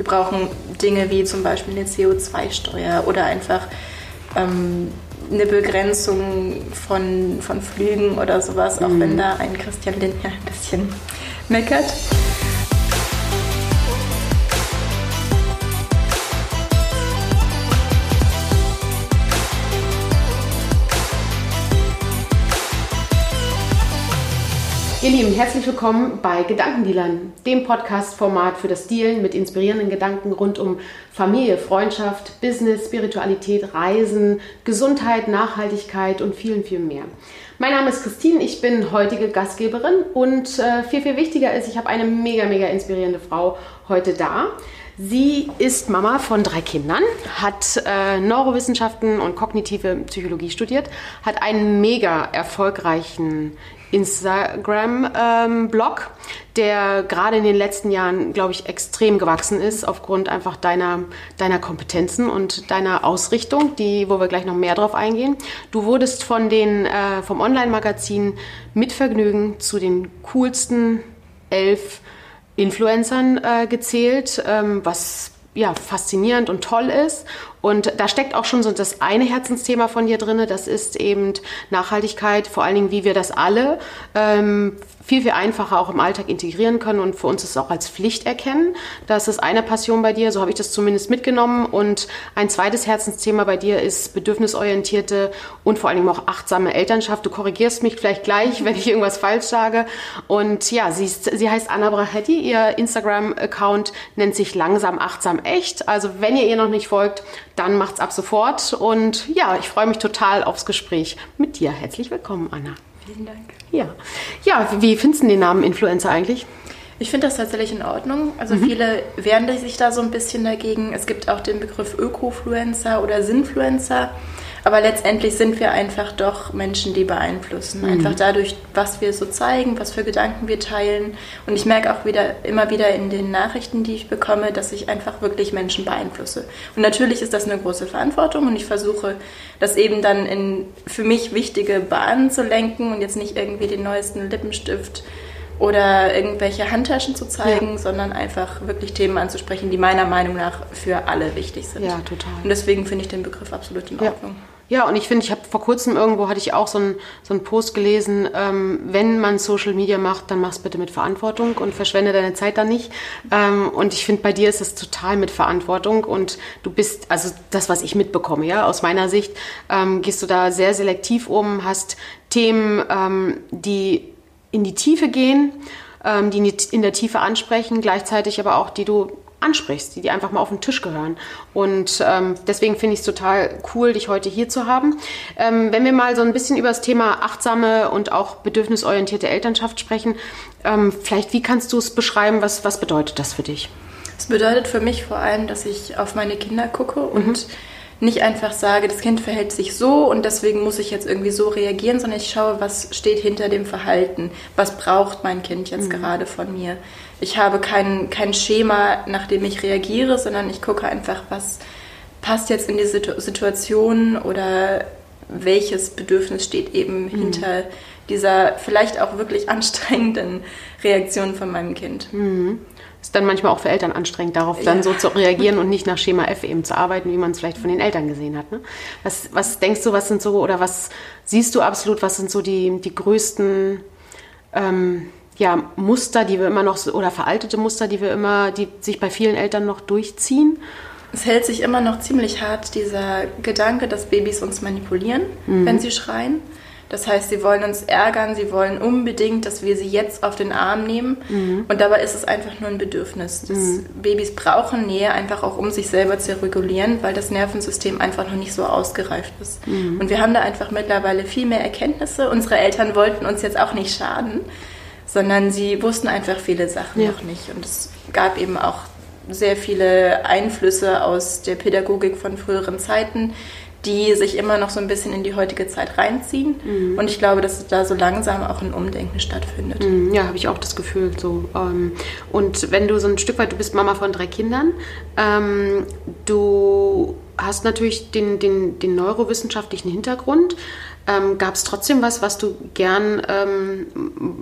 Wir brauchen Dinge wie zum Beispiel eine CO2-Steuer oder einfach ähm, eine Begrenzung von, von Flügen oder sowas, auch mhm. wenn da ein Christian Lindner ein bisschen meckert. Ihr Lieben, herzlich willkommen bei Gedankendealern, dem Podcast-Format für das Dealen mit inspirierenden Gedanken rund um Familie, Freundschaft, Business, Spiritualität, Reisen, Gesundheit, Nachhaltigkeit und vielen, viel mehr. Mein Name ist Christine, ich bin heutige Gastgeberin und äh, viel, viel wichtiger ist, ich habe eine mega, mega inspirierende Frau heute da. Sie ist Mama von drei Kindern, hat äh, Neurowissenschaften und kognitive Psychologie studiert, hat einen mega erfolgreichen Instagram-Blog, ähm, der gerade in den letzten Jahren, glaube ich, extrem gewachsen ist, aufgrund einfach deiner, deiner Kompetenzen und deiner Ausrichtung, die, wo wir gleich noch mehr drauf eingehen. Du wurdest von den, äh, vom Online-Magazin mit Vergnügen zu den coolsten elf Influencern äh, gezählt, ähm, was ja, faszinierend und toll ist. Und da steckt auch schon so das eine Herzensthema von dir drin, das ist eben Nachhaltigkeit, vor allen Dingen, wie wir das alle ähm, viel, viel einfacher auch im Alltag integrieren können und für uns es auch als Pflicht erkennen. Das ist eine Passion bei dir, so habe ich das zumindest mitgenommen. Und ein zweites Herzensthema bei dir ist bedürfnisorientierte und vor allen Dingen auch achtsame Elternschaft. Du korrigierst mich vielleicht gleich, wenn ich irgendwas falsch sage. Und ja, sie, ist, sie heißt Anna Brachetti, ihr Instagram-Account nennt sich langsam achtsam echt. Also wenn ihr ihr noch nicht folgt, dann macht's ab sofort. Und ja, ich freue mich total aufs Gespräch mit dir. Herzlich willkommen, Anna. Vielen Dank. Ja, ja wie findest du den Namen Influencer eigentlich? Ich finde das tatsächlich in Ordnung. Also mhm. viele wehren sich da so ein bisschen dagegen. Es gibt auch den Begriff Ökofluencer oder Sinfluencer. Aber letztendlich sind wir einfach doch Menschen, die beeinflussen. Mhm. Einfach dadurch, was wir so zeigen, was für Gedanken wir teilen. Und ich merke auch wieder, immer wieder in den Nachrichten, die ich bekomme, dass ich einfach wirklich Menschen beeinflusse. Und natürlich ist das eine große Verantwortung und ich versuche, das eben dann in für mich wichtige Bahnen zu lenken und jetzt nicht irgendwie den neuesten Lippenstift oder irgendwelche Handtaschen zu zeigen, ja. sondern einfach wirklich Themen anzusprechen, die meiner Meinung nach für alle wichtig sind. Ja, total. Und deswegen finde ich den Begriff absolut in Ordnung. Ja. Ja, und ich finde, ich habe vor kurzem irgendwo, hatte ich auch so einen so Post gelesen, ähm, wenn man Social Media macht, dann mach's bitte mit Verantwortung und verschwende deine Zeit dann nicht. Ähm, und ich finde, bei dir ist es total mit Verantwortung und du bist, also das, was ich mitbekomme, ja, aus meiner Sicht, ähm, gehst du da sehr selektiv um, hast Themen, ähm, die in die Tiefe gehen, ähm, die in der Tiefe ansprechen, gleichzeitig aber auch, die du ansprichst, die, die einfach mal auf den Tisch gehören. Und ähm, deswegen finde ich es total cool, dich heute hier zu haben. Ähm, wenn wir mal so ein bisschen über das Thema achtsame und auch bedürfnisorientierte Elternschaft sprechen, ähm, vielleicht wie kannst du es beschreiben, was, was bedeutet das für dich? Es bedeutet für mich vor allem, dass ich auf meine Kinder gucke und mhm nicht einfach sage, das Kind verhält sich so und deswegen muss ich jetzt irgendwie so reagieren, sondern ich schaue, was steht hinter dem Verhalten, was braucht mein Kind jetzt mhm. gerade von mir ich habe kein, kein Schema, nach dem ich reagiere, sondern ich gucke einfach, was passt jetzt in die Situation oder welches Bedürfnis steht eben mhm. hinter dieser vielleicht auch wirklich anstrengenden Reaktion von meinem Kind. Mhm. Ist dann manchmal auch für Eltern anstrengend, darauf dann ja. so zu reagieren und nicht nach Schema F eben zu arbeiten, wie man es vielleicht von den Eltern gesehen hat. Ne? Was, was denkst du, was sind so, oder was siehst du absolut, was sind so die, die größten ähm, ja, Muster, die wir immer noch, oder veraltete Muster, die wir immer, die sich bei vielen Eltern noch durchziehen. Es hält sich immer noch ziemlich hart dieser Gedanke, dass Babys uns manipulieren, mhm. wenn sie schreien. Das heißt, sie wollen uns ärgern, sie wollen unbedingt, dass wir sie jetzt auf den Arm nehmen. Mhm. Und dabei ist es einfach nur ein Bedürfnis. Mhm. Babys brauchen Nähe, einfach auch um sich selber zu regulieren, weil das Nervensystem einfach noch nicht so ausgereift ist. Mhm. Und wir haben da einfach mittlerweile viel mehr Erkenntnisse. Unsere Eltern wollten uns jetzt auch nicht schaden sondern sie wussten einfach viele Sachen ja. noch nicht. Und es gab eben auch sehr viele Einflüsse aus der Pädagogik von früheren Zeiten, die sich immer noch so ein bisschen in die heutige Zeit reinziehen. Mhm. Und ich glaube, dass da so langsam auch ein Umdenken stattfindet. Mhm, ja, habe ich auch das Gefühl. So. Ähm, und wenn du so ein Stück weit, du bist Mama von drei Kindern, ähm, du hast natürlich den, den, den neurowissenschaftlichen Hintergrund. Ähm, Gab es trotzdem was, was du gern, ähm,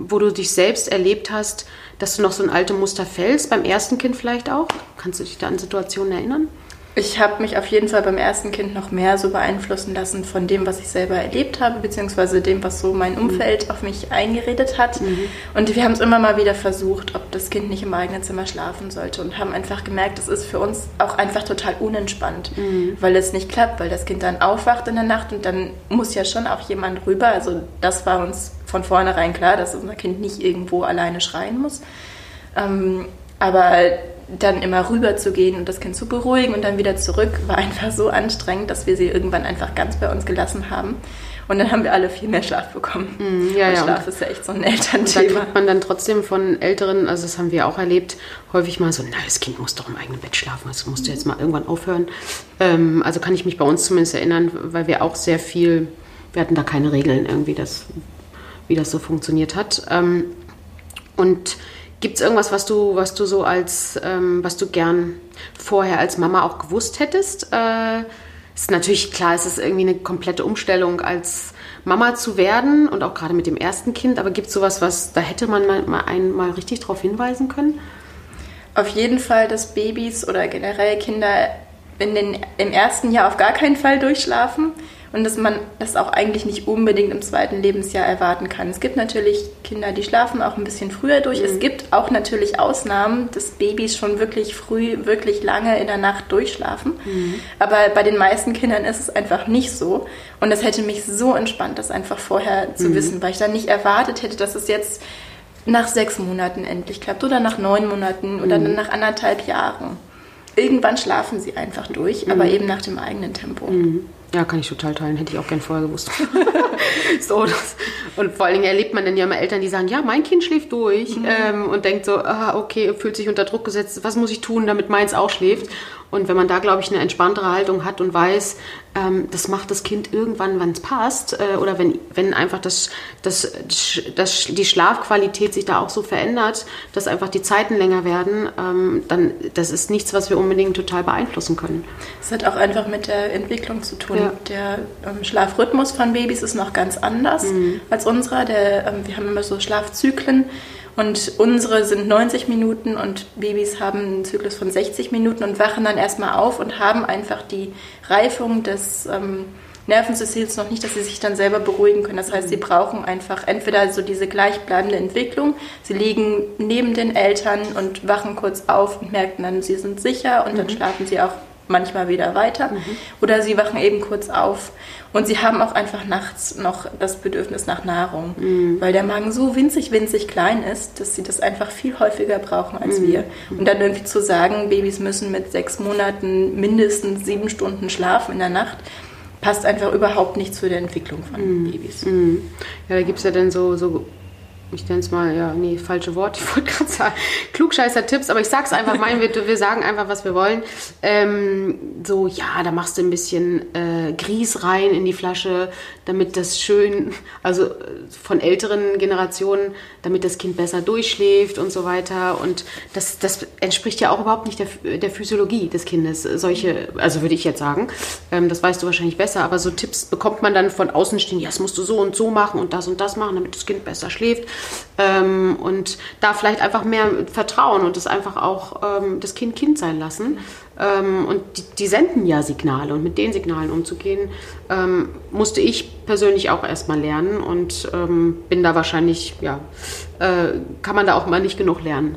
wo du dich selbst erlebt hast, dass du noch so ein alte Muster fällst, beim ersten Kind vielleicht auch? Kannst du dich da an Situationen erinnern? Ich habe mich auf jeden Fall beim ersten Kind noch mehr so beeinflussen lassen von dem, was ich selber erlebt habe, beziehungsweise dem, was so mein Umfeld mhm. auf mich eingeredet hat. Mhm. Und wir haben es immer mal wieder versucht, ob das Kind nicht im eigenen Zimmer schlafen sollte und haben einfach gemerkt, es ist für uns auch einfach total unentspannt, mhm. weil es nicht klappt, weil das Kind dann aufwacht in der Nacht und dann muss ja schon auch jemand rüber. Also das war uns von vornherein klar, dass unser Kind nicht irgendwo alleine schreien muss. Ähm, aber dann immer rüber zu gehen und das Kind zu beruhigen und dann wieder zurück, war einfach so anstrengend, dass wir sie irgendwann einfach ganz bei uns gelassen haben. Und dann haben wir alle viel mehr Schlaf bekommen. Mm, ja, ja. Schlaf ist ja echt so ein Elternthema. Da kriegt man dann trotzdem von Älteren, also das haben wir auch erlebt, häufig mal so, na, das Kind muss doch im eigenen Bett schlafen, das musst du jetzt mal irgendwann aufhören. Ähm, also kann ich mich bei uns zumindest erinnern, weil wir auch sehr viel, wir hatten da keine Regeln irgendwie, das, wie das so funktioniert hat. Ähm, und Gibt es irgendwas, was du, was du so als, ähm, was du gern vorher als Mama auch gewusst hättest? Äh, ist natürlich klar, es ist irgendwie eine komplette Umstellung als Mama zu werden und auch gerade mit dem ersten Kind. Aber gibt es sowas, was da hätte man mal, mal, einen, richtig darauf hinweisen können? Auf jeden Fall, dass Babys oder generell Kinder in den, im ersten Jahr auf gar keinen Fall durchschlafen und dass man das auch eigentlich nicht unbedingt im zweiten Lebensjahr erwarten kann. Es gibt natürlich Kinder, die schlafen auch ein bisschen früher durch. Mhm. Es gibt auch natürlich Ausnahmen, dass Babys schon wirklich früh, wirklich lange in der Nacht durchschlafen. Mhm. Aber bei den meisten Kindern ist es einfach nicht so. Und das hätte mich so entspannt, das einfach vorher zu mhm. wissen, weil ich dann nicht erwartet hätte, dass es jetzt nach sechs Monaten endlich klappt oder nach neun Monaten oder dann mhm. nach anderthalb Jahren. Irgendwann schlafen sie einfach durch, aber mhm. eben nach dem eigenen Tempo. Ja, kann ich total teilen. Hätte ich auch gern vorher gewusst. so, das, und vor allen Dingen erlebt man dann ja immer Eltern, die sagen, ja, mein Kind schläft durch mhm. ähm, und denkt so, ah, okay, fühlt sich unter Druck gesetzt, was muss ich tun, damit meins auch schläft? Und wenn man da, glaube ich, eine entspanntere Haltung hat und weiß, ähm, das macht das Kind irgendwann, wann es passt, äh, oder wenn, wenn einfach das, das, das, die Schlafqualität sich da auch so verändert, dass einfach die Zeiten länger werden, ähm, dann das ist nichts, was wir unbedingt total beeinflussen können. Es hat auch einfach mit der Entwicklung zu tun. Ja. Der ähm, Schlafrhythmus von Babys ist noch ganz anders mhm. als unserer. Der, ähm, wir haben immer so Schlafzyklen und unsere sind 90 Minuten und Babys haben einen Zyklus von 60 Minuten und wachen dann erstmal auf und haben einfach die Reifung des ähm, Nervensystems noch nicht, dass sie sich dann selber beruhigen können. Das heißt, sie brauchen einfach entweder so diese gleichbleibende Entwicklung, sie liegen neben den Eltern und wachen kurz auf und merken dann, sie sind sicher und dann mhm. schlafen sie auch manchmal wieder weiter. Mhm. Oder sie wachen eben kurz auf und sie haben auch einfach nachts noch das Bedürfnis nach Nahrung, mhm. weil der Magen so winzig, winzig klein ist, dass sie das einfach viel häufiger brauchen als mhm. wir. Und dann irgendwie zu sagen, Babys müssen mit sechs Monaten mindestens sieben Stunden schlafen in der Nacht, passt einfach überhaupt nicht zu der Entwicklung von mhm. Babys. Mhm. Ja, da gibt es ja dann so, so ich nenne es mal, ja, nee, falsche Wort, ich wollte gerade sagen, Klugscheißer-Tipps, aber ich sag's einfach mal, wir, wir sagen einfach, was wir wollen. Ähm, so, ja, da machst du ein bisschen äh, Grieß rein in die Flasche, damit das schön, also von älteren Generationen, damit das Kind besser durchschläft und so weiter. Und das, das entspricht ja auch überhaupt nicht der, der Physiologie des Kindes. Solche, also würde ich jetzt sagen, ähm, das weißt du wahrscheinlich besser, aber so Tipps bekommt man dann von außen stehen, ja, das musst du so und so machen und das und das machen, damit das Kind besser schläft. Ähm, und da vielleicht einfach mehr vertrauen und das einfach auch ähm, das Kind Kind sein lassen. Ähm, und die, die, senden ja Signale und mit den Signalen umzugehen, ähm, musste ich persönlich auch erstmal lernen und ähm, bin da wahrscheinlich, ja, äh, kann man da auch mal nicht genug lernen.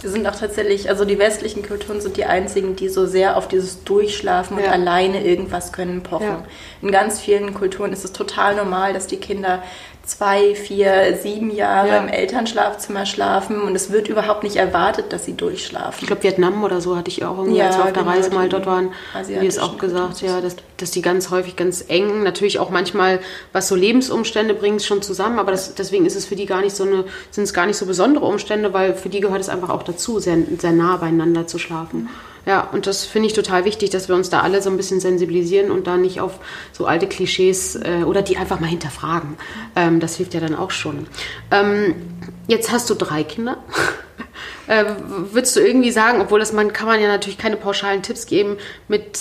Wir sind auch tatsächlich, also die westlichen Kulturen sind die einzigen, die so sehr auf dieses Durchschlafen ja. und alleine irgendwas können pochen. Ja. In ganz vielen Kulturen ist es total normal, dass die Kinder zwei, vier, sieben Jahre ja. im Elternschlafzimmer schlafen und es wird überhaupt nicht erwartet, dass sie durchschlafen. Ich glaube, Vietnam oder so hatte ich auch irgendwie, ja, als wir auf der genau, Reise mal dort waren, wie es auch gesagt, ja, dass, dass die ganz häufig ganz eng, natürlich auch manchmal, was so Lebensumstände bringt, schon zusammen, aber das, deswegen ist es für die gar nicht so eine, sind es gar nicht so besondere Umstände, weil für die gehört es einfach auch dazu, sehr, sehr nah beieinander zu schlafen. Mhm. Ja, und das finde ich total wichtig, dass wir uns da alle so ein bisschen sensibilisieren und da nicht auf so alte Klischees äh, oder die einfach mal hinterfragen. Ähm, das hilft ja dann auch schon. Ähm, jetzt hast du drei Kinder. äh, würdest du irgendwie sagen, obwohl das man kann man ja natürlich keine pauschalen Tipps geben, mit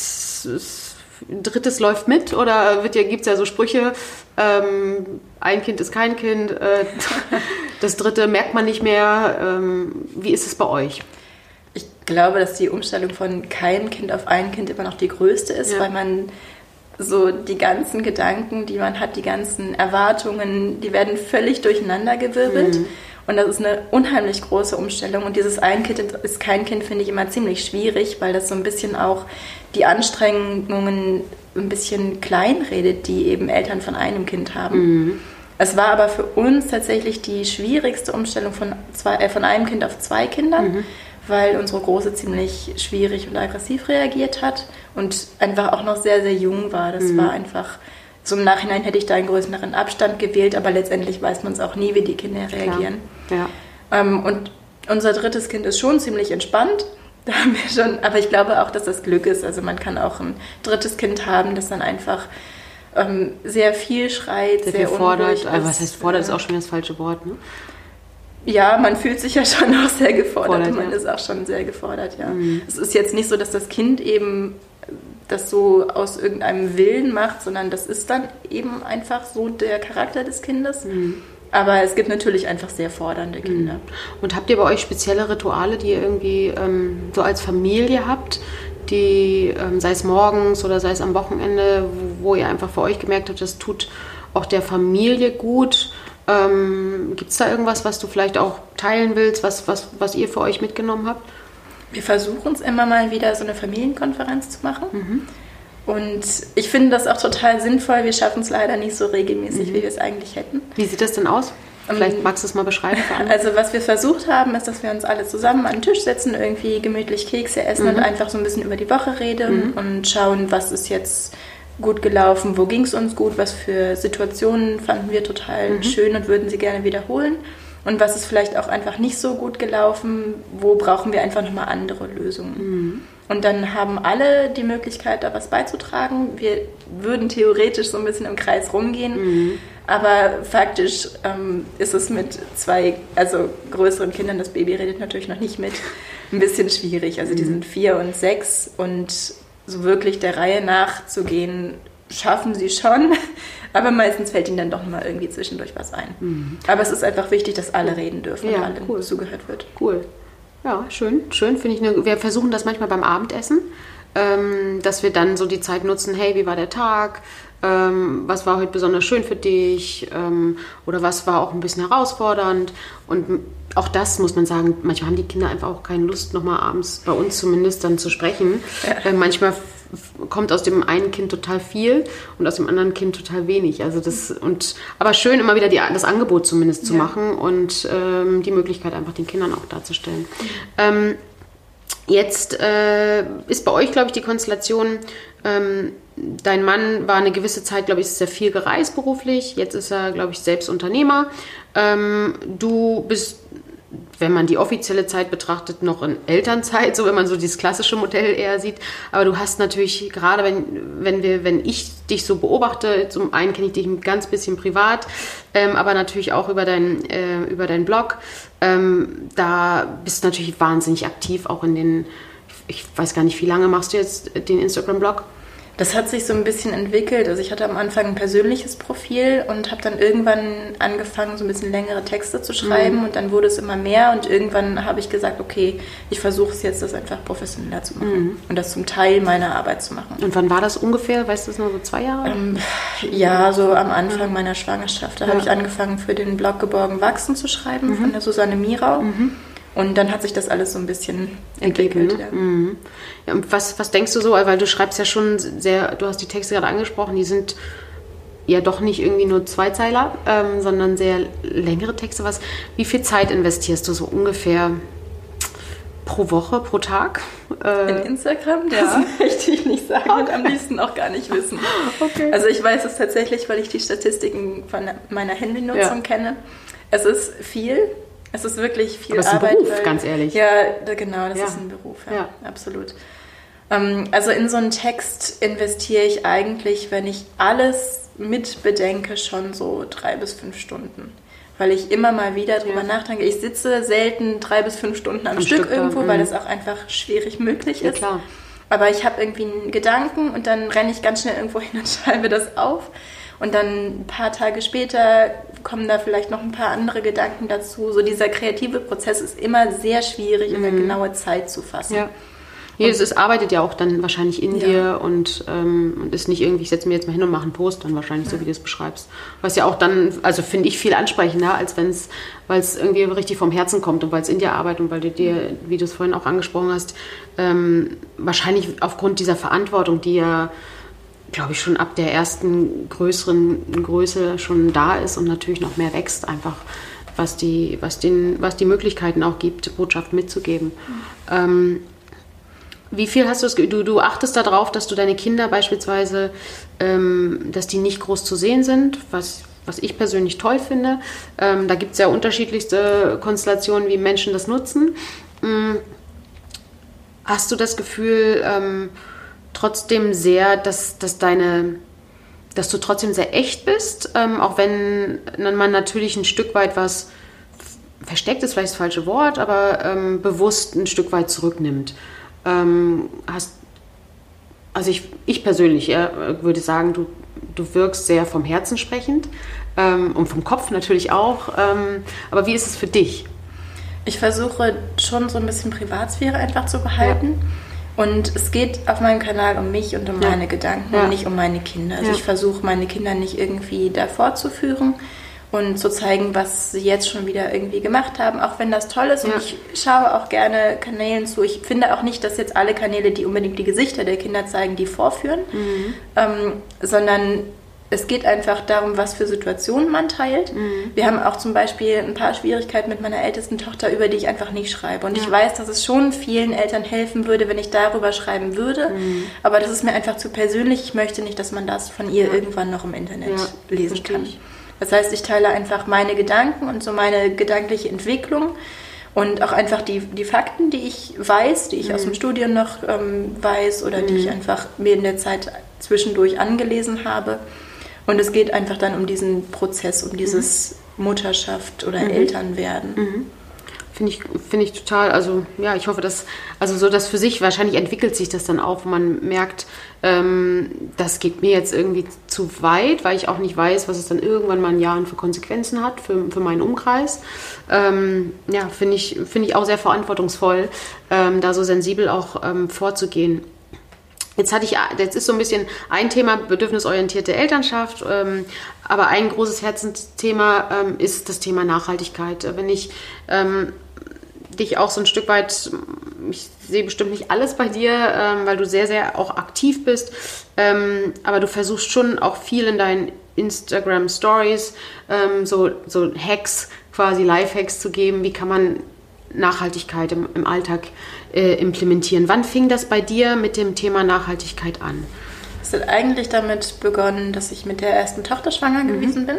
drittes läuft mit oder ja, gibt es ja so Sprüche, ähm, ein Kind ist kein Kind, äh, das dritte merkt man nicht mehr. Ähm, wie ist es bei euch? Ich glaube, dass die Umstellung von kein Kind auf ein Kind immer noch die größte ist, ja. weil man so die ganzen Gedanken, die man hat, die ganzen Erwartungen, die werden völlig durcheinandergewirbelt. Mhm. Und das ist eine unheimlich große Umstellung. Und dieses ein Kind ist kein Kind, finde ich immer ziemlich schwierig, weil das so ein bisschen auch die Anstrengungen ein bisschen kleinredet, die eben Eltern von einem Kind haben. Mhm. Es war aber für uns tatsächlich die schwierigste Umstellung von, zwei, äh, von einem Kind auf zwei Kindern, mhm. Weil unsere Große ziemlich schwierig und aggressiv reagiert hat und einfach auch noch sehr, sehr jung war. Das mhm. war einfach so im Nachhinein hätte ich da einen größeren Abstand gewählt, aber letztendlich weiß man es auch nie, wie die Kinder reagieren. Ja. Ähm, und unser drittes Kind ist schon ziemlich entspannt. Da haben wir schon, aber ich glaube auch, dass das Glück ist. Also man kann auch ein drittes Kind haben, das dann einfach ähm, sehr viel schreit, sehr, sehr viel fordert. Also was heißt fordert, ist auch schon das falsche Wort, ne? Ja, man fühlt sich ja schon auch sehr gefordert Fordert, man ja. ist auch schon sehr gefordert, ja. Mhm. Es ist jetzt nicht so, dass das Kind eben das so aus irgendeinem Willen macht, sondern das ist dann eben einfach so der Charakter des Kindes. Mhm. Aber es gibt natürlich einfach sehr fordernde Kinder. Mhm. Und habt ihr bei euch spezielle Rituale, die ihr irgendwie ähm, so als Familie habt, die, ähm, sei es morgens oder sei es am Wochenende, wo, wo, ihr einfach für euch gemerkt habt, das tut auch der Familie gut? Ähm, Gibt es da irgendwas, was du vielleicht auch teilen willst, was, was, was ihr für euch mitgenommen habt? Wir versuchen es immer mal wieder, so eine Familienkonferenz zu machen. Mhm. Und ich finde das auch total sinnvoll. Wir schaffen es leider nicht so regelmäßig, mhm. wie wir es eigentlich hätten. Wie sieht das denn aus? Vielleicht ähm, magst du es mal beschreiben. Also was wir versucht haben, ist, dass wir uns alle zusammen an den Tisch setzen, irgendwie gemütlich Kekse essen mhm. und einfach so ein bisschen über die Woche reden mhm. und schauen, was ist jetzt gut gelaufen, wo ging es uns gut, was für Situationen fanden wir total mhm. schön und würden sie gerne wiederholen und was ist vielleicht auch einfach nicht so gut gelaufen, wo brauchen wir einfach nochmal andere Lösungen. Mhm. Und dann haben alle die Möglichkeit, da was beizutragen. Wir würden theoretisch so ein bisschen im Kreis rumgehen, mhm. aber faktisch ähm, ist es mit zwei, also größeren Kindern, das Baby redet natürlich noch nicht mit, ein bisschen schwierig. Also die mhm. sind vier und sechs und so wirklich der Reihe nachzugehen, schaffen sie schon, aber meistens fällt ihnen dann doch mal irgendwie zwischendurch was ein. Mhm. Aber es ist einfach wichtig, dass alle reden dürfen ja, und allen cool. zugehört wird. Cool. Ja, schön, schön finde ich. Eine, wir versuchen das manchmal beim Abendessen, ähm, dass wir dann so die Zeit nutzen, hey, wie war der Tag? Ähm, was war heute besonders schön für dich? Ähm, oder was war auch ein bisschen herausfordernd? Und auch das muss man sagen, manchmal haben die Kinder einfach auch keine Lust, nochmal abends bei uns zumindest dann zu sprechen. Ja. Äh, manchmal kommt aus dem einen Kind total viel und aus dem anderen Kind total wenig. Also das und aber schön immer wieder die, das Angebot zumindest zu ja. machen und ähm, die Möglichkeit einfach den Kindern auch darzustellen. Ähm, jetzt äh, ist bei euch, glaube ich, die Konstellation. Ähm, dein Mann war eine gewisse Zeit, glaube ich, sehr viel gereist beruflich. Jetzt ist er, glaube ich, selbst Unternehmer. Ähm, du bist wenn man die offizielle Zeit betrachtet, noch in Elternzeit, so wenn man so dieses klassische Modell eher sieht. Aber du hast natürlich, gerade wenn, wenn, wir, wenn ich dich so beobachte, zum einen kenne ich dich ein ganz bisschen privat, ähm, aber natürlich auch über, dein, äh, über deinen Blog, ähm, da bist du natürlich wahnsinnig aktiv, auch in den, ich weiß gar nicht, wie lange machst du jetzt den Instagram-Blog? Das hat sich so ein bisschen entwickelt. Also ich hatte am Anfang ein persönliches Profil und habe dann irgendwann angefangen, so ein bisschen längere Texte zu schreiben mhm. und dann wurde es immer mehr und irgendwann habe ich gesagt, okay, ich versuche es jetzt, das einfach professioneller zu machen mhm. und das zum Teil meiner Arbeit zu machen. Und wann war das ungefähr? Weißt du das nur so zwei Jahre? Ähm, ja, so am Anfang meiner Schwangerschaft. Da ja. habe ich angefangen, für den Blog Geborgen Wachsen zu schreiben mhm. von der Susanne Mirau. Mhm. Und dann hat sich das alles so ein bisschen entwickelt. entwickelt ja. Mhm. Ja, und was, was denkst du so, weil du schreibst ja schon sehr, du hast die Texte gerade angesprochen, die sind ja doch nicht irgendwie nur Zweizeiler, ähm, sondern sehr längere Texte. Was, wie viel Zeit investierst du so ungefähr pro Woche, pro Tag? Äh, In Instagram? Das ja. möchte ich nicht sagen und am liebsten auch gar nicht wissen. Okay. Also ich weiß es tatsächlich, weil ich die Statistiken von meiner Handynutzung ja. kenne. Es ist viel, es ist wirklich viel Aber es ist Arbeit. Ein Beruf, weil, ganz ehrlich. Ja, genau, das ja. ist ein Beruf, ja, ja. absolut. Ähm, also in so einen Text investiere ich eigentlich, wenn ich alles mit bedenke, schon so drei bis fünf Stunden. Weil ich immer mal wieder drüber ja. nachdenke. Ich sitze selten drei bis fünf Stunden am, am Stück, Stück, irgendwo, mhm. weil das auch einfach schwierig möglich ist. Ja, klar. Aber ich habe irgendwie einen Gedanken und dann renne ich ganz schnell irgendwo hin und schreibe das auf. Und dann ein paar Tage später kommen da vielleicht noch ein paar andere Gedanken dazu. So dieser kreative Prozess ist immer sehr schwierig, mhm. eine genaue Zeit zu fassen. Ja. Nee, es ist, arbeitet ja auch dann wahrscheinlich in ja. dir und, ähm, und ist nicht irgendwie, ich setze mir jetzt mal hin und mache einen Post, dann wahrscheinlich, ja. so wie du es beschreibst. Was ja auch dann, also finde ich viel ansprechender, als wenn es, weil es irgendwie richtig vom Herzen kommt und weil es in dir arbeitet und weil du dir, wie du es vorhin auch angesprochen hast, ähm, wahrscheinlich aufgrund dieser Verantwortung, die ja glaube ich, schon ab der ersten größeren Größe schon da ist und natürlich noch mehr wächst, einfach was die, was den, was die Möglichkeiten auch gibt, Botschaft mitzugeben. Mhm. Ähm, wie viel hast du du, du achtest darauf, dass du deine Kinder beispielsweise, ähm, dass die nicht groß zu sehen sind, was, was ich persönlich toll finde. Ähm, da gibt es ja unterschiedlichste Konstellationen, wie Menschen das nutzen. Ähm, hast du das Gefühl ähm, trotzdem sehr, dass, dass deine dass du trotzdem sehr echt bist, ähm, auch wenn man natürlich ein Stück weit was versteckt ist vielleicht das falsche Wort, aber ähm, bewusst ein Stück weit zurücknimmt ähm, hast, also ich, ich persönlich ja, würde sagen, du, du wirkst sehr vom Herzen sprechend ähm, und vom Kopf natürlich auch. Ähm, aber wie ist es für dich? Ich versuche schon so ein bisschen Privatsphäre einfach zu behalten. Ja. Und es geht auf meinem Kanal um mich und um ja. meine Gedanken ja. und nicht um meine Kinder. Also ich versuche meine Kinder nicht irgendwie davor zu führen und zu zeigen, was sie jetzt schon wieder irgendwie gemacht haben, auch wenn das toll ist. Und ich schaue auch gerne Kanälen zu. Ich finde auch nicht, dass jetzt alle Kanäle, die unbedingt die Gesichter der Kinder zeigen, die vorführen, mhm. ähm, sondern es geht einfach darum, was für Situationen man teilt. Mhm. Wir haben auch zum Beispiel ein paar Schwierigkeiten mit meiner ältesten Tochter, über die ich einfach nicht schreibe. Und ja. ich weiß, dass es schon vielen Eltern helfen würde, wenn ich darüber schreiben würde. Mhm. Aber das ist mir einfach zu persönlich. Ich möchte nicht, dass man das von ihr ja. irgendwann noch im Internet ja, lesen kann. Ich. Das heißt, ich teile einfach meine Gedanken und so meine gedankliche Entwicklung und auch einfach die, die Fakten, die ich weiß, die ich mhm. aus dem Studium noch ähm, weiß oder mhm. die ich mhm. einfach mir in der Zeit zwischendurch angelesen habe. Und es geht einfach dann um diesen Prozess, um dieses mhm. Mutterschaft oder mhm. Elternwerden. Mhm. Finde ich, finde ich total, also ja, ich hoffe, dass, also so das für sich, wahrscheinlich entwickelt sich das dann auch, wo man merkt, ähm, das geht mir jetzt irgendwie zu weit, weil ich auch nicht weiß, was es dann irgendwann mal in Jahren für Konsequenzen hat für, für meinen Umkreis. Ähm, ja, finde ich, finde ich auch sehr verantwortungsvoll, ähm, da so sensibel auch ähm, vorzugehen. Jetzt hatte ich, jetzt ist so ein bisschen ein Thema bedürfnisorientierte Elternschaft, ähm, aber ein großes Herzensthema ähm, ist das Thema Nachhaltigkeit. Wenn ich ähm, dich auch so ein Stück weit, ich sehe bestimmt nicht alles bei dir, ähm, weil du sehr, sehr auch aktiv bist, ähm, aber du versuchst schon auch viel in deinen Instagram Stories, ähm, so, so Hacks, quasi Live-Hacks zu geben. Wie kann man Nachhaltigkeit im, im Alltag äh, implementieren? Wann fing das bei dir mit dem Thema Nachhaltigkeit an? Es hat eigentlich damit begonnen, dass ich mit der ersten Tochter schwanger mhm. gewesen bin.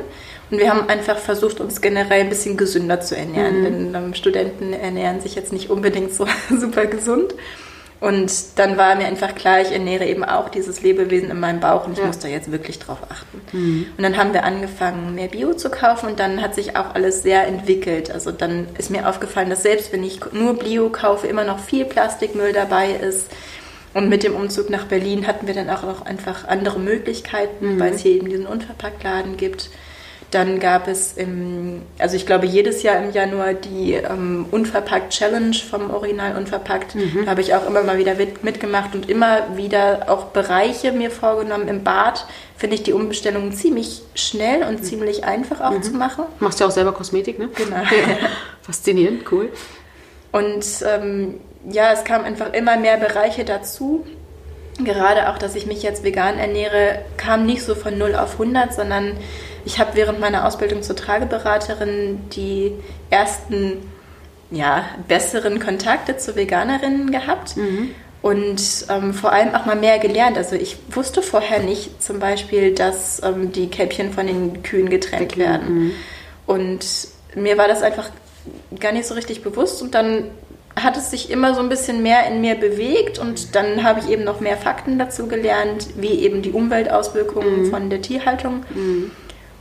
Und wir haben einfach versucht, uns generell ein bisschen gesünder zu ernähren. Mhm. Denn ähm, Studenten ernähren sich jetzt nicht unbedingt so super gesund. Und dann war mir einfach klar, ich ernähre eben auch dieses Lebewesen in meinem Bauch und ich ja. muss da jetzt wirklich drauf achten. Mhm. Und dann haben wir angefangen, mehr Bio zu kaufen und dann hat sich auch alles sehr entwickelt. Also dann ist mir aufgefallen, dass selbst wenn ich nur Bio kaufe, immer noch viel Plastikmüll dabei ist. Und mit dem Umzug nach Berlin hatten wir dann auch noch einfach andere Möglichkeiten, mhm. weil es hier eben diesen Unverpacktladen gibt. Dann gab es im, also ich glaube jedes Jahr im Januar die ähm, Unverpackt Challenge vom Original Unverpackt. Mhm. Da habe ich auch immer mal wieder mitgemacht und immer wieder auch Bereiche mir vorgenommen. Im Bad finde ich die Umbestellung ziemlich schnell und mhm. ziemlich einfach auch mhm. zu machen. Machst du auch selber Kosmetik, ne? Genau. Ja. Faszinierend, cool. Und ähm, ja, es kamen einfach immer mehr Bereiche dazu. Gerade auch, dass ich mich jetzt vegan ernähre, kam nicht so von 0 auf 100, sondern ich habe während meiner Ausbildung zur Trageberaterin die ersten ja, besseren Kontakte zu Veganerinnen gehabt. Mhm. Und ähm, vor allem auch mal mehr gelernt. Also ich wusste vorher nicht zum Beispiel, dass ähm, die Kälbchen von den Kühen getrennt werden. Mhm. Und mir war das einfach gar nicht so richtig bewusst. Und dann hat es sich immer so ein bisschen mehr in mir bewegt und dann habe ich eben noch mehr Fakten dazu gelernt, wie eben die Umweltauswirkungen mhm. von der Tierhaltung. Mhm.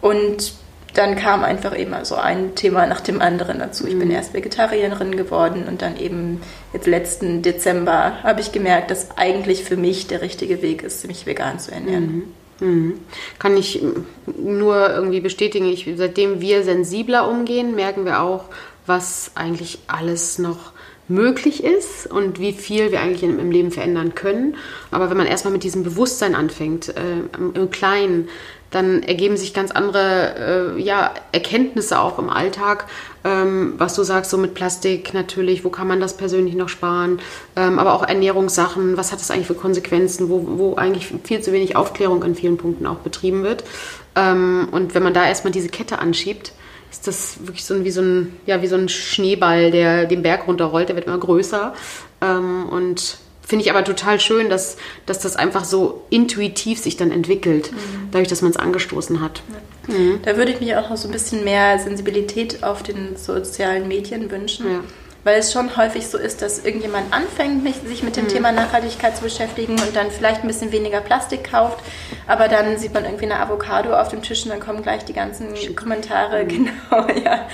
Und dann kam einfach immer so ein Thema nach dem anderen dazu. Ich bin erst Vegetarierin geworden und dann eben jetzt letzten Dezember habe ich gemerkt, dass eigentlich für mich der richtige Weg ist, mich vegan zu ernähren. Mhm. Kann ich nur irgendwie bestätigen. Ich, seitdem wir sensibler umgehen, merken wir auch, was eigentlich alles noch möglich ist und wie viel wir eigentlich im Leben verändern können. Aber wenn man erstmal mit diesem Bewusstsein anfängt, äh, im Kleinen, dann ergeben sich ganz andere äh, ja, Erkenntnisse auch im Alltag, ähm, was du sagst, so mit Plastik natürlich, wo kann man das persönlich noch sparen, ähm, aber auch Ernährungssachen, was hat das eigentlich für Konsequenzen, wo, wo eigentlich viel zu wenig Aufklärung in vielen Punkten auch betrieben wird. Ähm, und wenn man da erstmal diese Kette anschiebt, ist das wirklich so wie so ein, ja, wie so ein Schneeball, der den Berg runterrollt, der wird immer größer. Ähm, und finde ich aber total schön, dass, dass das einfach so intuitiv sich dann entwickelt, mhm. dadurch, dass man es angestoßen hat. Ja. Mhm. Da würde ich mich auch noch so ein bisschen mehr Sensibilität auf den sozialen Medien wünschen. Ja weil es schon häufig so ist, dass irgendjemand anfängt, sich mit dem mhm. Thema Nachhaltigkeit zu beschäftigen und dann vielleicht ein bisschen weniger Plastik kauft, aber dann sieht man irgendwie eine Avocado auf dem Tisch und dann kommen gleich die ganzen Kommentare, mhm. genau, ja.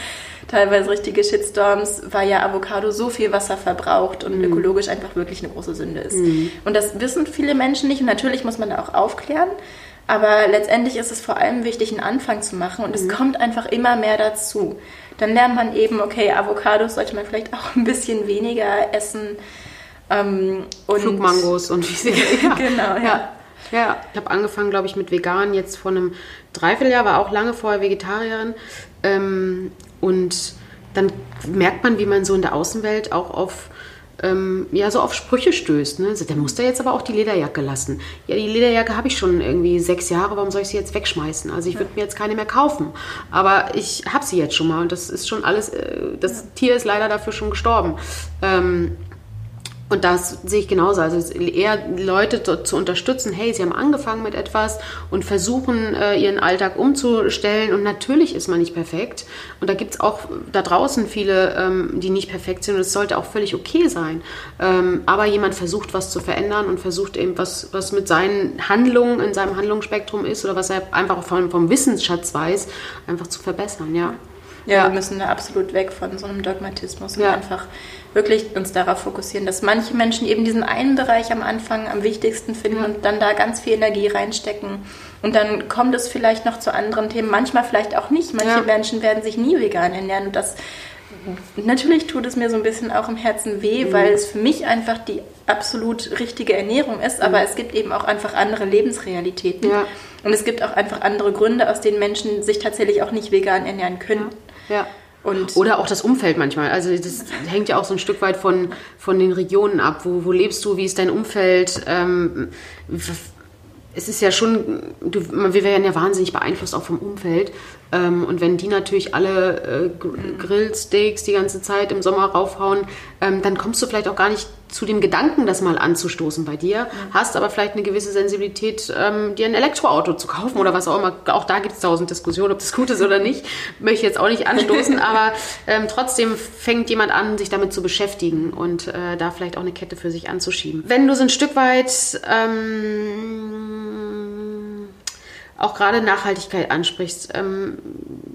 Teilweise richtige Shitstorms, weil ja Avocado so viel Wasser verbraucht und mhm. ökologisch einfach wirklich eine große Sünde ist. Mhm. Und das wissen viele Menschen nicht und natürlich muss man da auch aufklären. Aber letztendlich ist es vor allem wichtig, einen Anfang zu machen und mhm. es kommt einfach immer mehr dazu. Dann lernt man eben, okay, Avocados sollte man vielleicht auch ein bisschen weniger essen. Ähm, und Flugmangos und wie sie. ja, genau, ja. ja. Ja, ich habe angefangen, glaube ich, mit vegan jetzt vor einem Dreivierteljahr, war auch lange vorher Vegetarierin. Ähm, und dann merkt man, wie man so in der Außenwelt auch auf ähm, ja so auf Sprüche stößt. Ne? Der muss da jetzt aber auch die Lederjacke lassen. Ja, die Lederjacke habe ich schon irgendwie sechs Jahre, warum soll ich sie jetzt wegschmeißen? Also ich würde mir jetzt keine mehr kaufen. Aber ich habe sie jetzt schon mal und das ist schon alles, äh, das Tier ist leider dafür schon gestorben. Ähm, und das sehe ich genauso. Also eher Leute zu unterstützen, hey, sie haben angefangen mit etwas und versuchen, äh, ihren Alltag umzustellen. Und natürlich ist man nicht perfekt. Und da gibt es auch da draußen viele, ähm, die nicht perfekt sind. Und es sollte auch völlig okay sein. Ähm, aber jemand versucht, was zu verändern und versucht eben, was, was mit seinen Handlungen, in seinem Handlungsspektrum ist oder was er einfach vom, vom Wissensschatz weiß, einfach zu verbessern, ja. Ja, wir müssen da absolut weg von so einem Dogmatismus und einfach wirklich uns darauf fokussieren, dass manche Menschen eben diesen einen Bereich am Anfang am wichtigsten finden ja. und dann da ganz viel Energie reinstecken. Und dann kommt es vielleicht noch zu anderen Themen, manchmal vielleicht auch nicht. Manche ja. Menschen werden sich nie vegan ernähren und das natürlich tut es mir so ein bisschen auch im Herzen weh, mhm. weil es für mich einfach die absolut richtige Ernährung ist, aber mhm. es gibt eben auch einfach andere Lebensrealitäten. Ja. Und es gibt auch einfach andere Gründe, aus denen Menschen sich tatsächlich auch nicht vegan ernähren können. Ja. Und Oder auch das Umfeld manchmal. Also das hängt ja auch so ein Stück weit von, von den Regionen ab. Wo, wo lebst du? Wie ist dein Umfeld? Ähm, es ist ja schon, du, wir werden ja wahnsinnig beeinflusst auch vom Umfeld. Ähm, und wenn die natürlich alle äh, Grillsteaks die ganze Zeit im Sommer raufhauen, ähm, dann kommst du vielleicht auch gar nicht zu dem Gedanken, das mal anzustoßen bei dir, mhm. hast aber vielleicht eine gewisse Sensibilität, ähm, dir ein Elektroauto zu kaufen oder was auch immer. Auch da gibt es tausend Diskussionen, ob das gut ist oder nicht. Möchte ich jetzt auch nicht anstoßen, aber ähm, trotzdem fängt jemand an, sich damit zu beschäftigen und äh, da vielleicht auch eine Kette für sich anzuschieben. Wenn du so ein Stück weit ähm, auch gerade Nachhaltigkeit ansprichst, ähm,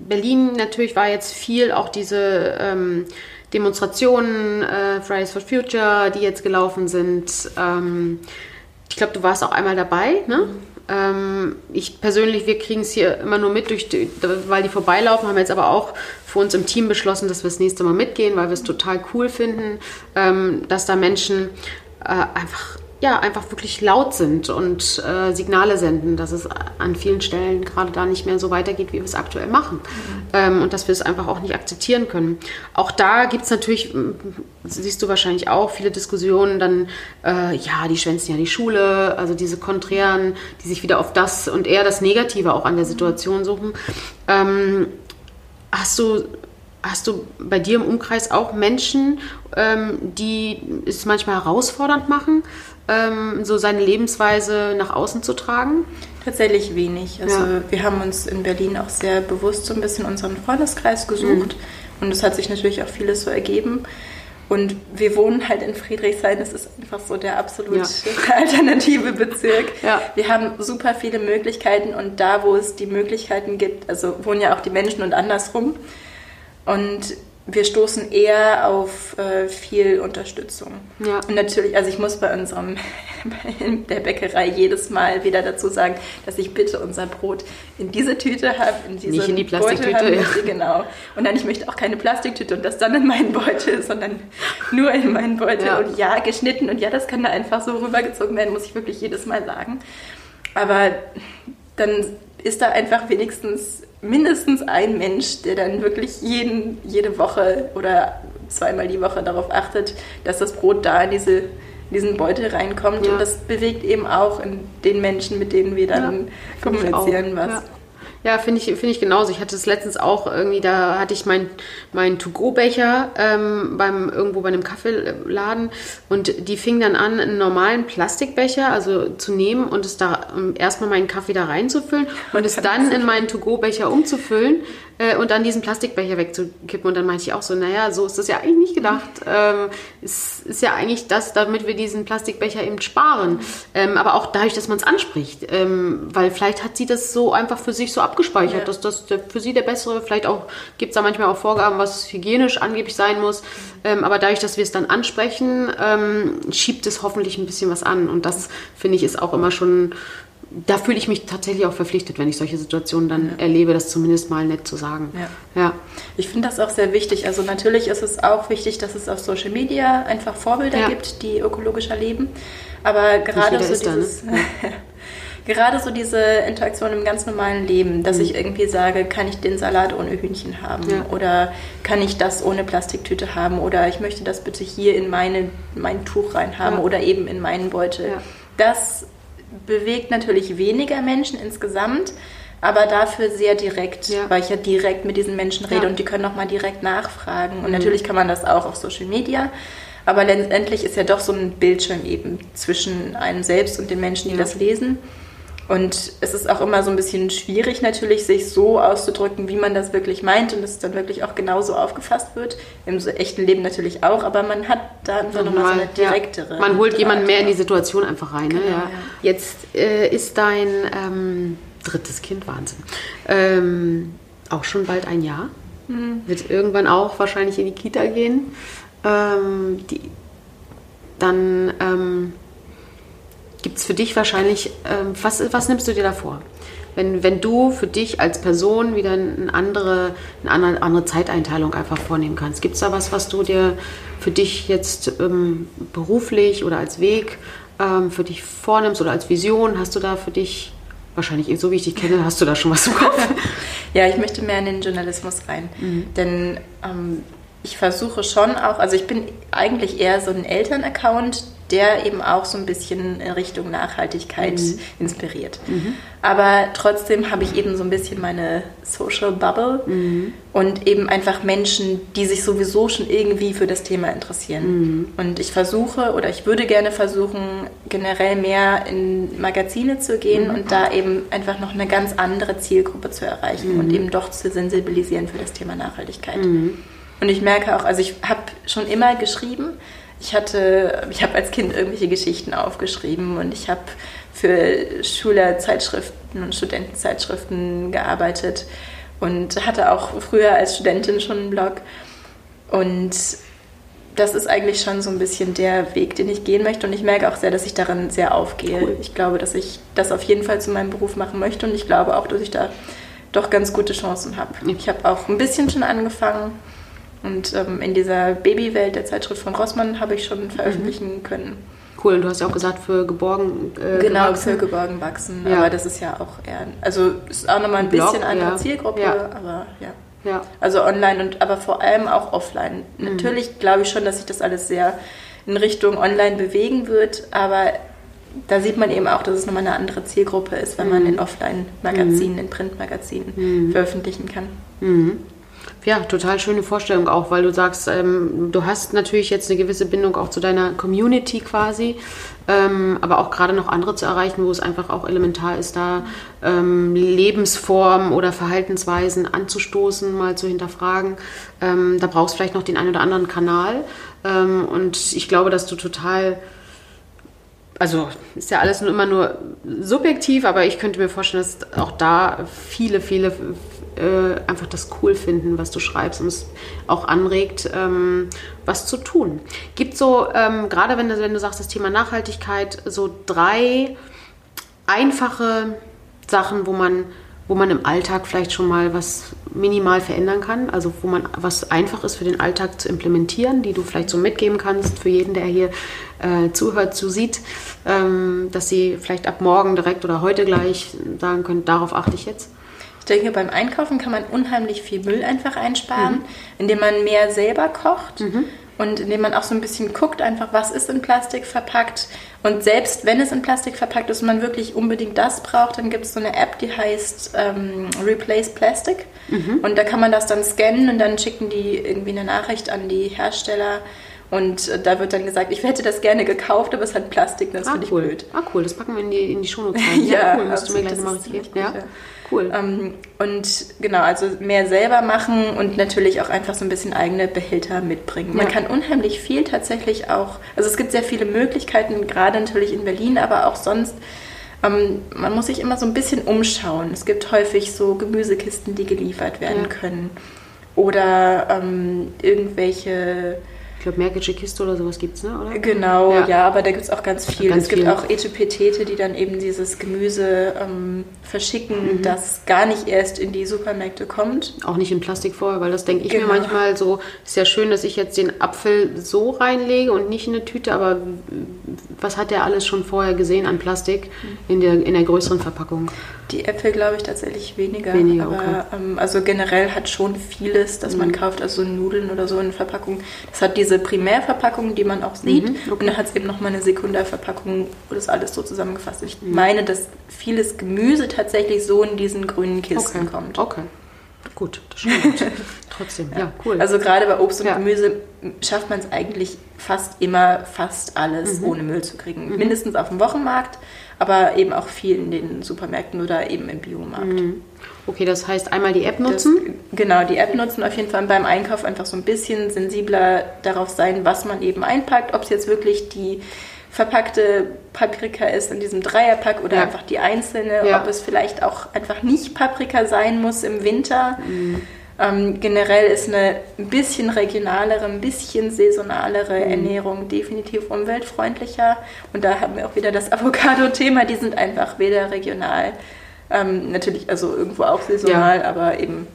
Berlin natürlich war jetzt viel auch diese ähm, Demonstrationen, äh, Fridays for Future, die jetzt gelaufen sind. Ähm, ich glaube, du warst auch einmal dabei, ne? Ähm, ich persönlich, wir kriegen es hier immer nur mit, durch die, weil die vorbeilaufen, haben jetzt aber auch für uns im Team beschlossen, dass wir das nächste Mal mitgehen, weil wir es total cool finden, ähm, dass da Menschen äh, einfach ja, einfach wirklich laut sind und äh, Signale senden, dass es an vielen Stellen gerade da nicht mehr so weitergeht, wie wir es aktuell machen. Mhm. Ähm, und dass wir es einfach auch nicht akzeptieren können. Auch da gibt es natürlich, siehst du wahrscheinlich auch, viele Diskussionen dann, äh, ja, die schwänzen ja die Schule, also diese Konträren, die sich wieder auf das und eher das Negative auch an der Situation suchen. Ähm, hast du Hast du bei dir im Umkreis auch Menschen, ähm, die es manchmal herausfordernd machen, ähm, so seine Lebensweise nach außen zu tragen? Tatsächlich wenig. Also ja. wir haben uns in Berlin auch sehr bewusst so ein bisschen unseren Freundeskreis gesucht mhm. und es hat sich natürlich auch vieles so ergeben. Und wir wohnen halt in Friedrichshain, das ist einfach so der absolut ja. alternative Bezirk. Ja. Wir haben super viele Möglichkeiten und da, wo es die Möglichkeiten gibt, also wohnen ja auch die Menschen und andersrum. Und wir stoßen eher auf äh, viel Unterstützung. Ja. Und natürlich, also ich muss bei unserem, bei der Bäckerei jedes Mal wieder dazu sagen, dass ich bitte unser Brot in diese Tüte habe, in diese Nicht in die Plastiktüte, ja. genau. Und dann, ich möchte auch keine Plastiktüte und das dann in meinen Beutel, sondern nur in meinen Beutel. Ja. Und ja, geschnitten und ja, das kann da einfach so rübergezogen werden, muss ich wirklich jedes Mal sagen. Aber dann ist da einfach wenigstens mindestens ein Mensch, der dann wirklich jeden, jede Woche oder zweimal die Woche darauf achtet, dass das Brot da in diese diesen Beutel reinkommt. Ja. Und das bewegt eben auch in den Menschen, mit denen wir dann ja, kommunizieren, was. Ja. Ja, finde ich, find ich genauso. Ich hatte es letztens auch irgendwie, da hatte ich meinen mein To-Go-Becher ähm, beim, irgendwo bei einem Kaffeeladen und die fing dann an, einen normalen Plastikbecher, also zu nehmen und es da um, erstmal meinen Kaffee da reinzufüllen und es dann in meinen To-Go-Becher umzufüllen äh, und dann diesen Plastikbecher wegzukippen. Und dann meinte ich auch so, naja, so ist das ja eigentlich nicht gedacht. Ähm, es ist ja eigentlich das, damit wir diesen Plastikbecher eben sparen. Ähm, aber auch dadurch, dass man es anspricht. Ähm, weil vielleicht hat sie das so einfach für sich so abgespeichert, ja. dass das für sie der bessere, vielleicht auch gibt es da manchmal auch Vorgaben, was hygienisch angeblich sein muss. Ähm, aber dadurch, dass wir es dann ansprechen, ähm, schiebt es hoffentlich ein bisschen was an. Und das, finde ich, ist auch immer schon da fühle ich mich tatsächlich auch verpflichtet, wenn ich solche Situationen dann ja. erlebe, das zumindest mal nett zu sagen. Ja. ja. Ich finde das auch sehr wichtig. Also natürlich ist es auch wichtig, dass es auf Social Media einfach Vorbilder ja. gibt, die ökologischer leben. Aber gerade so dieses, da, ne? gerade so diese Interaktion im ganz normalen Leben, dass mhm. ich irgendwie sage, kann ich den Salat ohne Hühnchen haben ja. oder kann ich das ohne Plastiktüte haben oder ich möchte das bitte hier in meine, mein Tuch reinhaben ja. oder eben in meinen Beutel. Ja. Das bewegt natürlich weniger Menschen insgesamt, aber dafür sehr direkt, ja. weil ich ja direkt mit diesen Menschen rede ja. und die können auch mal direkt nachfragen. Und mhm. natürlich kann man das auch auf Social Media. Aber letztendlich ist ja doch so ein Bildschirm eben zwischen einem selbst und den Menschen, die ja. das lesen. Und es ist auch immer so ein bisschen schwierig natürlich, sich so auszudrücken, wie man das wirklich meint und es dann wirklich auch genauso aufgefasst wird. Im echten Leben natürlich auch, aber man hat da einfach nochmal so eine direktere. Ja. Man holt jemanden mehr in die Situation einfach rein. Ne? Genau, ja. Ja. Jetzt äh, ist dein ähm, drittes Kind Wahnsinn. Ähm, auch schon bald ein Jahr. Mhm. Wird irgendwann auch wahrscheinlich in die Kita gehen. Ähm, die, dann ähm, gibt es für dich wahrscheinlich, ähm, was, was nimmst du dir da vor? Wenn, wenn du für dich als Person wieder eine andere, eine andere, andere Zeiteinteilung einfach vornehmen kannst, gibt es da was, was du dir für dich jetzt ähm, beruflich oder als Weg ähm, für dich vornimmst oder als Vision? Hast du da für dich, wahrscheinlich so wie ich dich kenne, hast du da schon was im Kopf? ja, ich möchte mehr in den Journalismus rein. Mhm. Denn ähm, ich versuche schon auch, also ich bin eigentlich eher so ein Elternaccount, der eben auch so ein bisschen in Richtung Nachhaltigkeit mhm. inspiriert. Mhm. Aber trotzdem habe ich eben so ein bisschen meine Social Bubble mhm. und eben einfach Menschen, die sich sowieso schon irgendwie für das Thema interessieren. Mhm. Und ich versuche oder ich würde gerne versuchen, generell mehr in Magazine zu gehen mhm. und da eben einfach noch eine ganz andere Zielgruppe zu erreichen und mhm. eben doch zu sensibilisieren für das Thema Nachhaltigkeit. Und ich merke auch, also ich habe schon immer geschrieben, ich hatte, ich habe als Kind irgendwelche Geschichten aufgeschrieben und ich habe für Schülerzeitschriften und Studentenzeitschriften gearbeitet und hatte auch früher als Studentin schon einen Blog. Und das ist eigentlich schon so ein bisschen der Weg, den ich gehen möchte. Und ich merke auch sehr, dass ich darin sehr aufgehe. Cool. Ich glaube, dass ich das auf jeden Fall zu meinem Beruf machen möchte. Und ich glaube auch, dass ich da doch ganz gute Chancen habe. Ich habe auch ein bisschen schon angefangen und ähm, in dieser Babywelt der Zeitschrift von Rossmann habe ich schon veröffentlichen mhm. können. Cool, und du hast ja auch gesagt, für geborgen äh, Genau, gewachsen. für geborgen wachsen. Ja. Aber das ist ja auch eher, also ist auch nochmal ein Blog, bisschen andere ja. Zielgruppe, ja. aber ja. ja. Also online und aber vor allem auch offline. Mhm. Natürlich glaube ich schon, dass sich das alles sehr in Richtung online bewegen wird, aber da sieht man eben auch, dass es nochmal eine andere Zielgruppe ist, wenn mhm. man in Offline-Magazinen, mhm. in Printmagazinen mhm. veröffentlichen kann. Ja, total schöne Vorstellung auch, weil du sagst, ähm, du hast natürlich jetzt eine gewisse Bindung auch zu deiner Community quasi, ähm, aber auch gerade noch andere zu erreichen, wo es einfach auch elementar ist, da ähm, Lebensformen oder Verhaltensweisen anzustoßen, mal zu hinterfragen. Ähm, da brauchst du vielleicht noch den einen oder anderen Kanal. Ähm, und ich glaube, dass du total also ist ja alles nur immer nur subjektiv, aber ich könnte mir vorstellen, dass auch da viele, viele äh, einfach das cool finden, was du schreibst und es auch anregt, ähm, was zu tun. Gibt so, ähm, gerade wenn du, wenn du sagst, das Thema Nachhaltigkeit, so drei einfache Sachen, wo man wo man im Alltag vielleicht schon mal was minimal verändern kann, also wo man was einfach ist für den Alltag zu implementieren, die du vielleicht so mitgeben kannst für jeden, der hier äh, zuhört, zusieht, ähm, dass sie vielleicht ab morgen direkt oder heute gleich sagen können, darauf achte ich jetzt? Ich denke, beim Einkaufen kann man unheimlich viel Müll einfach einsparen, mhm. indem man mehr selber kocht. Mhm und indem man auch so ein bisschen guckt, einfach was ist in Plastik verpackt. Und selbst wenn es in Plastik verpackt ist und man wirklich unbedingt das braucht, dann gibt es so eine App, die heißt ähm, Replace Plastic. Mhm. Und da kann man das dann scannen und dann schicken die irgendwie eine Nachricht an die Hersteller. Und äh, da wird dann gesagt, ich hätte das gerne gekauft, aber es hat Plastik, das ah, finde cool. ich blöd. Ah, cool, das packen wir in die, in die Shownotes rein. ja, ja, cool, musst du mir gleich nochmal richtig ja. Cool. Ähm, und genau, also mehr selber machen und natürlich auch einfach so ein bisschen eigene Behälter mitbringen. Man kann unheimlich viel tatsächlich auch, also es gibt sehr viele Möglichkeiten, gerade natürlich in Berlin, aber auch sonst. Ähm, man muss sich immer so ein bisschen umschauen. Es gibt häufig so Gemüsekisten, die geliefert werden ja. können. Oder ähm, irgendwelche glaube, Märkische Kiste oder sowas gibt es, ne? oder? Genau, ja, ja aber da gibt es auch ganz viel. Ganz es gibt viel. auch Etepetete, die dann eben dieses Gemüse ähm, verschicken, mhm. das gar nicht erst in die Supermärkte kommt. Auch nicht in Plastik vorher, weil das denke ich genau. mir manchmal so, ist ja schön, dass ich jetzt den Apfel so reinlege und nicht in eine Tüte, aber was hat der alles schon vorher gesehen an Plastik mhm. in der, in der größeren Verpackung? Die Äpfel glaube ich tatsächlich weniger. Weniger, aber, okay. Ähm, also generell hat schon vieles, das mhm. man kauft, also Nudeln oder so in Verpackung. Das hat diese Primärverpackung, die man auch sieht. Mhm, okay. Und dann hat es eben nochmal eine Sekundärverpackung, wo das alles so zusammengefasst ist. Ich mhm. meine, dass vieles Gemüse tatsächlich so in diesen grünen Kisten okay. kommt. Okay. Gut, das stimmt. Trotzdem, ja. ja. cool. Also gerade bei Obst und ja. Gemüse schafft man es eigentlich fast immer, fast alles mhm. ohne Müll zu kriegen. Mhm. Mindestens auf dem Wochenmarkt aber eben auch viel in den Supermärkten oder eben im Biomarkt. Mhm. Okay, das heißt einmal die App nutzen? Das, genau, die App nutzen, auf jeden Fall beim Einkauf einfach so ein bisschen sensibler darauf sein, was man eben einpackt, ob es jetzt wirklich die verpackte Paprika ist in diesem Dreierpack oder ja. einfach die einzelne, ja. ob es vielleicht auch einfach nicht Paprika sein muss im Winter. Mhm. Ähm, generell ist eine ein bisschen regionalere, ein bisschen saisonalere mhm. Ernährung definitiv umweltfreundlicher. Und da haben wir auch wieder das Avocado-Thema. Die sind einfach weder regional, ähm, natürlich also irgendwo auch saisonal, ja. aber eben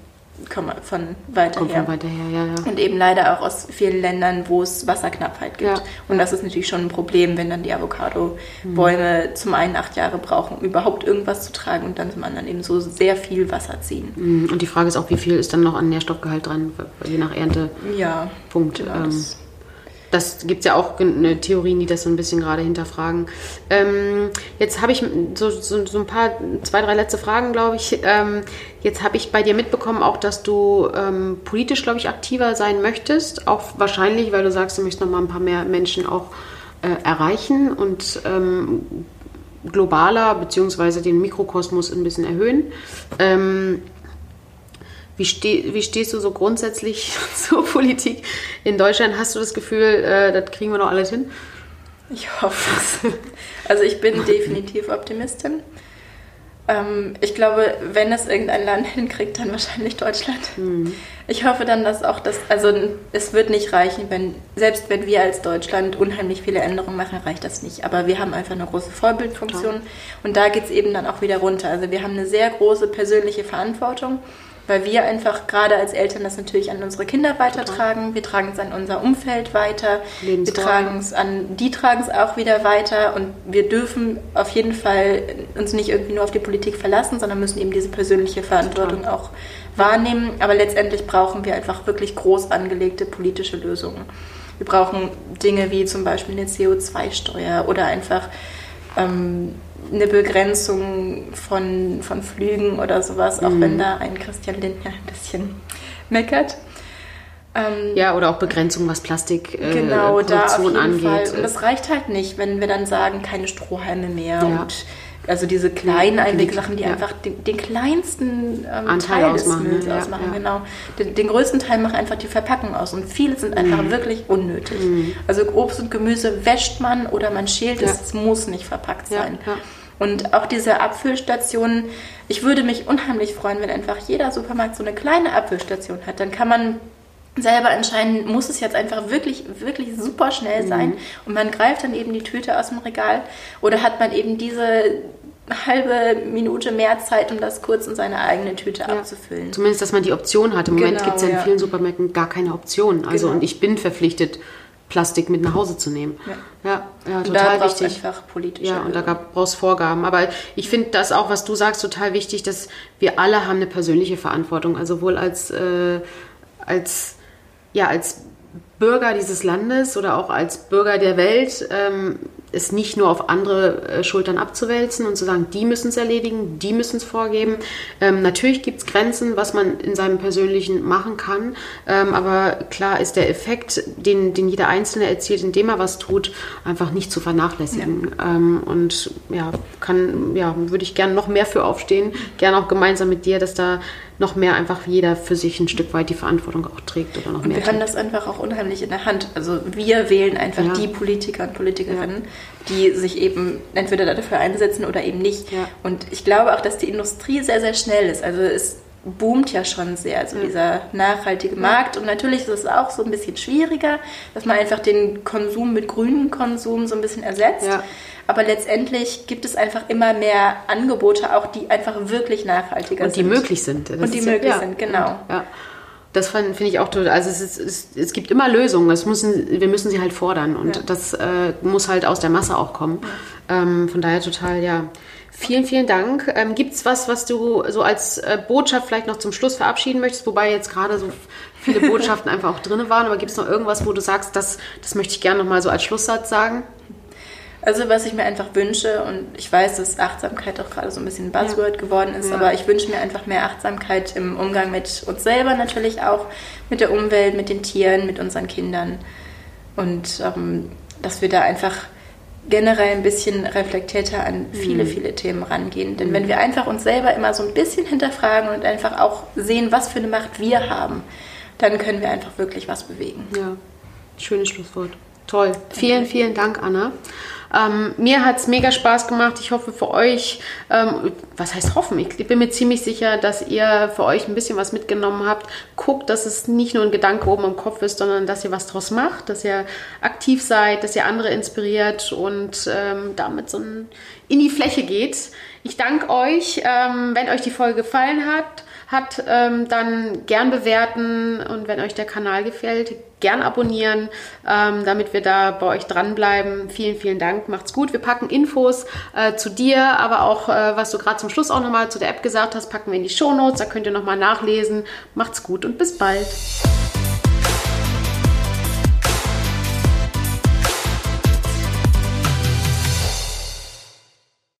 kommen von weiter Kommt her. Von weiter her ja, ja. Und eben leider auch aus vielen Ländern, wo es Wasserknappheit gibt. Ja. Und das ist natürlich schon ein Problem, wenn dann die Avocado-Bäume mhm. zum einen acht Jahre brauchen, um überhaupt irgendwas zu tragen und dann zum anderen eben so sehr viel Wasser ziehen. Mhm. Und die Frage ist auch, wie viel ist dann noch an Nährstoffgehalt dran, je nach Erntepunkt. Ja, Punkt. Genau, ähm, das gibt es ja auch eine Theorien, die das so ein bisschen gerade hinterfragen. Ähm, jetzt habe ich so, so, so, ein paar, zwei, drei letzte Fragen, glaube ich. Ähm, jetzt habe ich bei dir mitbekommen, auch dass du ähm, politisch, glaube ich, aktiver sein möchtest. Auch wahrscheinlich, weil du sagst, du möchtest noch mal ein paar mehr Menschen auch äh, erreichen und ähm, globaler beziehungsweise den Mikrokosmos ein bisschen erhöhen. Wie, steh, wie stehst du so grundsätzlich zur Politik in Deutschland? Hast du das Gefühl, äh, das kriegen wir noch alles hin? Ich hoffe es. Also ich bin definitiv Optimistin. Ähm, ich glaube, wenn es irgendein Land hinkriegt, dann wahrscheinlich Deutschland. Mhm. Ich hoffe dann, dass auch das, also es wird nicht reichen, wenn, selbst wenn wir als Deutschland unheimlich viele Änderungen machen, reicht das nicht. Aber wir haben einfach eine große Vorbildfunktion ja. und da geht es eben dann auch wieder runter. Also wir haben eine sehr große persönliche Verantwortung weil wir einfach gerade als Eltern das natürlich an unsere Kinder weitertragen. Wir tragen es an unser Umfeld weiter. Wir tragen es an, die tragen es auch wieder weiter und wir dürfen auf jeden Fall uns nicht irgendwie nur auf die Politik verlassen, sondern müssen eben diese persönliche Verantwortung Total. auch wahrnehmen. Aber letztendlich brauchen wir einfach wirklich groß angelegte politische Lösungen. Wir brauchen Dinge wie zum Beispiel eine CO2-Steuer oder einfach ähm, eine Begrenzung von, von Flügen oder sowas, auch mhm. wenn da ein Christian Lindner ein bisschen meckert. Ähm, ja, oder auch Begrenzung, was Plastik äh, genau, da auf jeden angeht. Fall. Und das reicht halt nicht, wenn wir dann sagen, keine Strohhalme mehr ja. und also diese kleinen Einwegsachen, die ja. einfach den, den kleinsten ähm, Teil ausmachen, des Mülls ja, ausmachen. Ja. Genau. Den, den, größten Teil macht einfach die Verpackung aus und viele sind einfach mhm. wirklich unnötig. Mhm. Also Obst und Gemüse wäscht man oder man schält es, es muss nicht verpackt sein. Und auch diese Abfüllstationen, ich würde mich unheimlich freuen, wenn einfach jeder Supermarkt so eine kleine Abfüllstation hat. Dann kann man selber entscheiden, muss es jetzt einfach wirklich, wirklich super schnell sein mhm. und man greift dann eben die Tüte aus dem Regal oder hat man eben diese halbe Minute mehr Zeit, um das kurz in seine eigene Tüte ja. abzufüllen. Zumindest, dass man die Option hat. Im genau, Moment gibt es ja in vielen Supermärkten gar keine Option. Also genau. und ich bin verpflichtet, Plastik mit nach Hause zu nehmen. Ja, ja, ja total da wichtig. einfach politische Ja, und da brauchst Vorgaben. Aber ich finde das auch, was du sagst, total wichtig, dass wir alle haben eine persönliche Verantwortung. Also sowohl als, äh, als ja, als Bürger dieses Landes oder auch als Bürger der Welt ähm, es nicht nur auf andere äh, Schultern abzuwälzen und zu sagen, die müssen es erledigen, die müssen es vorgeben. Ähm, natürlich gibt es Grenzen, was man in seinem Persönlichen machen kann, ähm, aber klar ist der Effekt, den, den jeder Einzelne erzielt, indem er was tut, einfach nicht zu vernachlässigen. Ja. Ähm, und ja, kann, ja, würde ich gerne noch mehr für aufstehen, gerne auch gemeinsam mit dir, dass da noch mehr einfach jeder für sich ein Stück weit die Verantwortung auch trägt oder noch und mehr. Wir haben das einfach auch unheimlich in der Hand. Also wir wählen einfach ja. die Politiker und Politikerinnen, ja die sich eben entweder dafür einsetzen oder eben nicht. Ja. Und ich glaube auch, dass die Industrie sehr, sehr schnell ist. Also es boomt ja schon sehr, also ja. dieser nachhaltige Markt. Und natürlich ist es auch so ein bisschen schwieriger, dass man einfach den Konsum mit grünem Konsum so ein bisschen ersetzt. Ja. Aber letztendlich gibt es einfach immer mehr Angebote, auch die einfach wirklich nachhaltiger sind. Und die möglich sind. Das und die möglich sind, genau. Ja. Das finde ich auch toll. Also es, ist, es, es, gibt immer Lösungen. Es müssen, wir müssen sie halt fordern und ja. das äh, muss halt aus der Masse auch kommen. Ähm, von daher total, ja. Vielen, vielen Dank. Ähm, gibt es was, was du so als äh, Botschaft vielleicht noch zum Schluss verabschieden möchtest, wobei jetzt gerade so viele Botschaften einfach auch drin waren, aber gibt es noch irgendwas, wo du sagst, das, das möchte ich gerne noch mal so als Schlusssatz sagen? Also was ich mir einfach wünsche, und ich weiß, dass Achtsamkeit auch gerade so ein bisschen ein Buzzword ja. geworden ist, ja. aber ich wünsche mir einfach mehr Achtsamkeit im Umgang mit uns selber natürlich auch, mit der Umwelt, mit den Tieren, mit unseren Kindern. Und ähm, dass wir da einfach generell ein bisschen reflektierter an viele, mhm. viele Themen rangehen. Denn mhm. wenn wir einfach uns selber immer so ein bisschen hinterfragen und einfach auch sehen, was für eine Macht wir haben, dann können wir einfach wirklich was bewegen. Ja, schönes Schlusswort. Toll. Vielen, vielen Dank, Anna. Ähm, mir hat es mega Spaß gemacht. Ich hoffe für euch, ähm, was heißt hoffen? Ich bin mir ziemlich sicher, dass ihr für euch ein bisschen was mitgenommen habt. Guckt, dass es nicht nur ein Gedanke oben im Kopf ist, sondern dass ihr was draus macht, dass ihr aktiv seid, dass ihr andere inspiriert und ähm, damit so in die Fläche geht. Ich danke euch, ähm, wenn euch die Folge gefallen hat hat, ähm, dann gern bewerten und wenn euch der Kanal gefällt, gern abonnieren, ähm, damit wir da bei euch dranbleiben. Vielen, vielen Dank. Macht's gut. Wir packen Infos äh, zu dir, aber auch, äh, was du gerade zum Schluss auch nochmal zu der App gesagt hast, packen wir in die Show Notes. Da könnt ihr nochmal nachlesen. Macht's gut und bis bald.